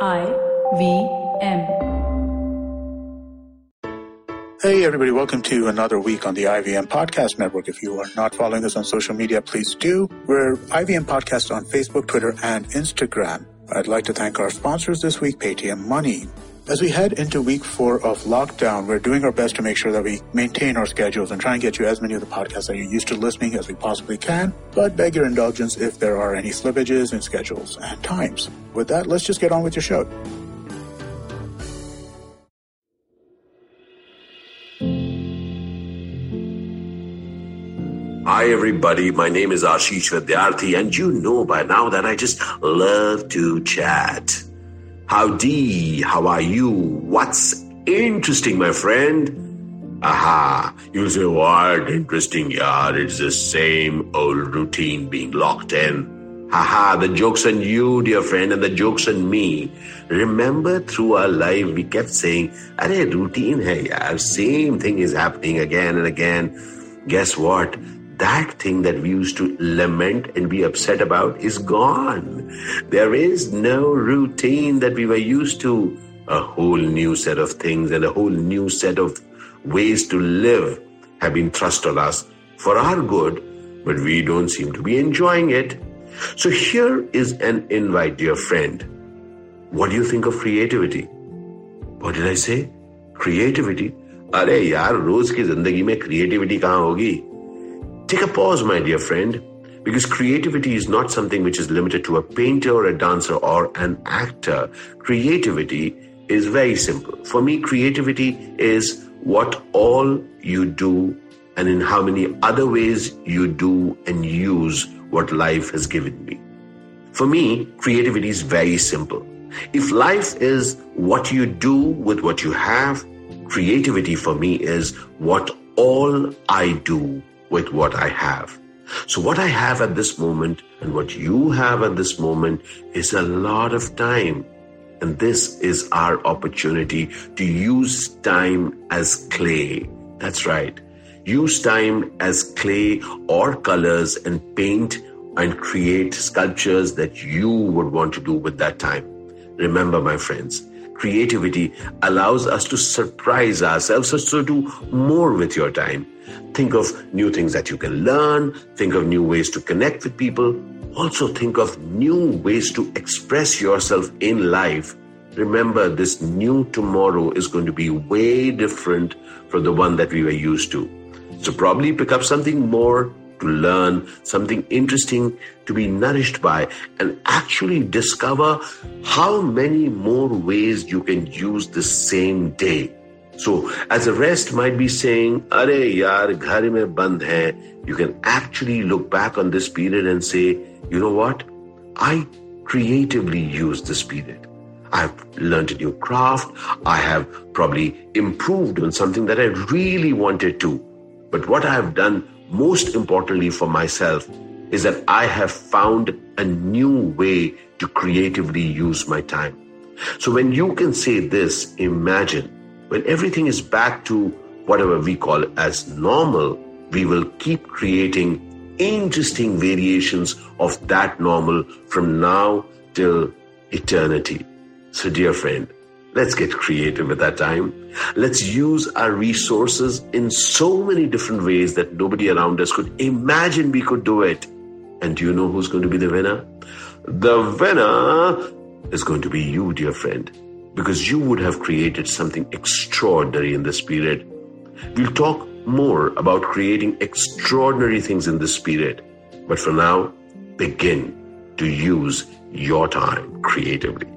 I V M. Hey, everybody, welcome to another week on the IVM Podcast Network. If you are not following us on social media, please do. We're IVM Podcast on Facebook, Twitter, and Instagram. I'd like to thank our sponsors this week, Paytm Money. As we head into week four of lockdown, we're doing our best to make sure that we maintain our schedules and try and get you as many of the podcasts that you're used to listening as we possibly can, but beg your indulgence if there are any slippages in schedules and times. With that, let's just get on with your show. Hi, everybody. My name is Ashish Vidyarthi, and you know by now that I just love to chat. Howdy, how are you? What's interesting, my friend? Aha, you'll say, what interesting, yeah, it's the same old routine being locked in. Haha, the joke's on you, dear friend, and the joke's on me. Remember, through our life, we kept saying, Are routine hai yaar, same thing is happening again and again. Guess what? that thing that we used to lament and be upset about is gone. There is no routine that we were used to. A whole new set of things and a whole new set of ways to live have been thrust on us for our good, but we don't seem to be enjoying it. So here is an invite, dear friend. What do you think of creativity? What did I say? Creativity? अरे यार रोज की जिंदगी में creativity कहाँ होगी Take a pause, my dear friend, because creativity is not something which is limited to a painter or a dancer or an actor. Creativity is very simple. For me, creativity is what all you do and in how many other ways you do and use what life has given me. For me, creativity is very simple. If life is what you do with what you have, creativity for me is what all I do with what I have. So, what I have at this moment and what you have at this moment is a lot of time. And this is our opportunity to use time as clay. That's right. Use time as clay or colors and paint and create sculptures that you would want to do with that time. Remember, my friends, creativity allows us to surprise ourselves, so do more with your time. Think of new things that you can learn, think of new ways to connect with people, also think of new ways to express yourself in life. Remember, this new tomorrow is going to be way different from the one that we were used to. So, probably pick up something more to learn, something interesting to be nourished by, and actually discover how many more ways you can use the same day. So, as the rest might be saying, Are yaar, ghar mein band hai, you can actually look back on this period and say, You know what? I creatively used this period. I've learned a new craft. I have probably improved on something that I really wanted to. But what I have done most importantly for myself is that I have found a new way to creatively use my time. So when you can say this, imagine when everything is back to whatever we call as normal, we will keep creating interesting variations of that normal from now till eternity. So, dear friend, Let's get creative with that time. Let's use our resources in so many different ways that nobody around us could imagine we could do it. And do you know who's going to be the winner? The winner is going to be you, dear friend, because you would have created something extraordinary in this period. We'll talk more about creating extraordinary things in this period. But for now, begin to use your time creatively.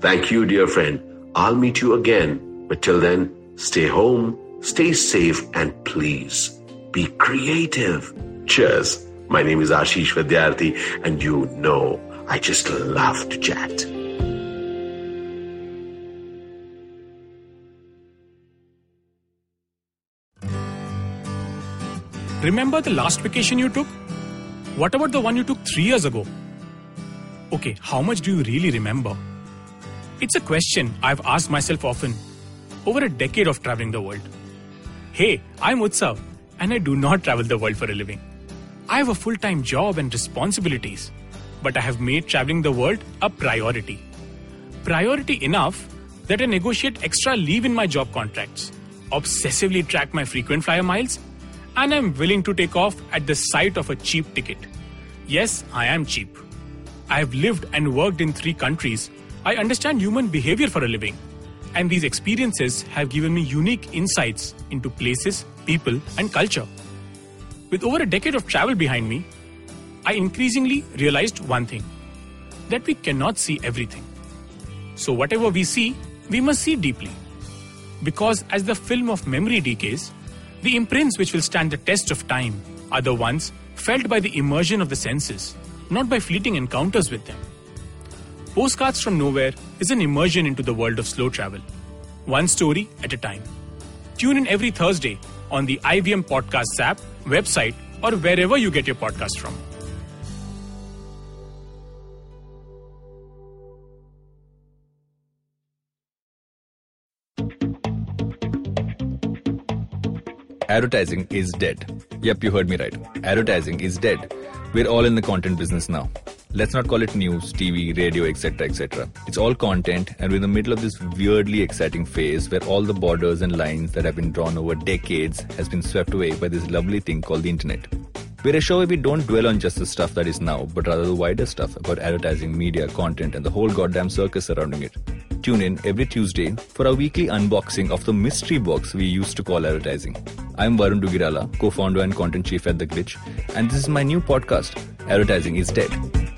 Thank you, dear friend. I'll meet you again. But till then, stay home, stay safe, and please be creative. Cheers. My name is Ashish Vidyarthi, and you know I just love to chat. Remember the last vacation you took? What about the one you took three years ago? Okay, how much do you really remember? It's a question I've asked myself often over a decade of traveling the world. Hey, I'm Utsav, and I do not travel the world for a living. I have a full time job and responsibilities, but I have made traveling the world a priority. priority enough that I negotiate extra leave in my job contracts, obsessively track my frequent flyer miles, and I'm willing to take off at the sight of a cheap ticket. Yes, I am cheap. I have lived and worked in three countries. I understand human behavior for a living. And these experiences have given me unique insights into places, people, and culture. With over a decade of travel behind me, I increasingly realized one thing that we cannot see everything. So, whatever we see, we must see deeply. Because as the film of memory decays, the imprints which will stand the test of time are the ones felt by the immersion of the senses, not by fleeting encounters with them. Postcards from Nowhere is an immersion into the world of slow travel, one story at a time. Tune in every Thursday on the IVM Podcast app, website, or wherever you get your podcast from. Advertising is dead. Yep, you heard me right. Advertising is dead. We're all in the content business now. Let's not call it news, TV, radio, etc., etc. It's all content, and we're in the middle of this weirdly exciting phase where all the borders and lines that have been drawn over decades has been swept away by this lovely thing called the internet. We're a show where we don't dwell on just the stuff that is now, but rather the wider stuff about advertising, media, content, and the whole goddamn circus surrounding it. Tune in every Tuesday for our weekly unboxing of the mystery box we used to call advertising. I'm Varun Duggirala, co founder and content chief at The Glitch, and this is my new podcast, Advertising is Dead.